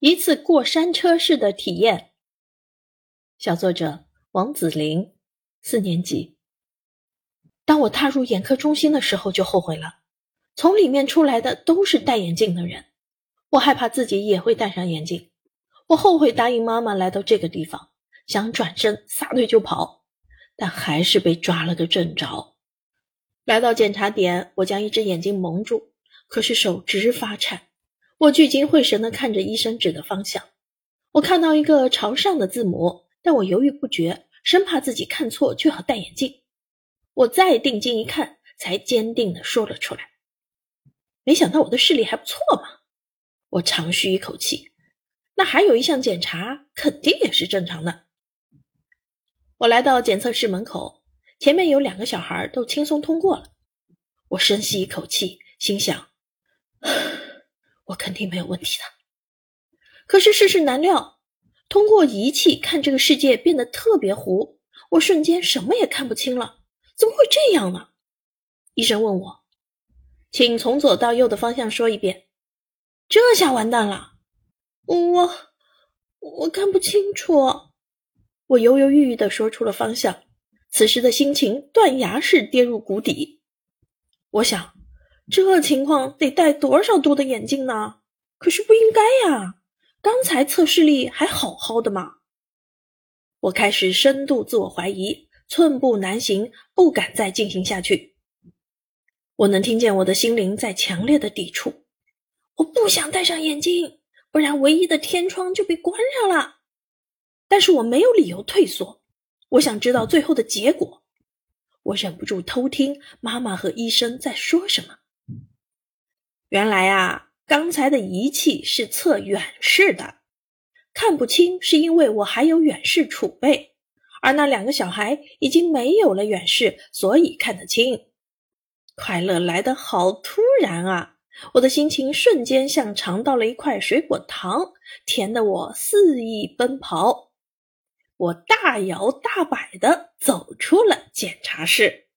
一次过山车式的体验。小作者王子林，四年级。当我踏入眼科中心的时候，就后悔了。从里面出来的都是戴眼镜的人，我害怕自己也会戴上眼镜。我后悔答应妈妈来到这个地方，想转身撒腿就跑，但还是被抓了个正着。来到检查点，我将一只眼睛蒙住，可是手直发颤。我聚精会神地看着医生指的方向，我看到一个朝上的字母，但我犹豫不决，生怕自己看错就要戴眼镜。我再定睛一看，才坚定地说了出来：“没想到我的视力还不错嘛！”我长吁一口气，那还有一项检查肯定也是正常的。我来到检测室门口，前面有两个小孩都轻松通过了。我深吸一口气，心想。我肯定没有问题的。可是世事难料，通过仪器看这个世界变得特别糊，我瞬间什么也看不清了。怎么会这样呢？医生问我，请从左到右的方向说一遍。这下完蛋了，我我看不清楚。我犹犹豫豫的说出了方向，此时的心情断崖式跌入谷底。我想。这情况得戴多少度的眼镜呢？可是不应该呀，刚才测视力还好好的嘛。我开始深度自我怀疑，寸步难行，不敢再进行下去。我能听见我的心灵在强烈的抵触。我不想戴上眼镜，不然唯一的天窗就被关上了。但是我没有理由退缩，我想知道最后的结果。我忍不住偷听妈妈和医生在说什么。原来啊，刚才的仪器是测远视的，看不清是因为我还有远视储备，而那两个小孩已经没有了远视，所以看得清。快乐来得好突然啊！我的心情瞬间像尝到了一块水果糖，甜得我肆意奔跑。我大摇大摆地走出了检查室。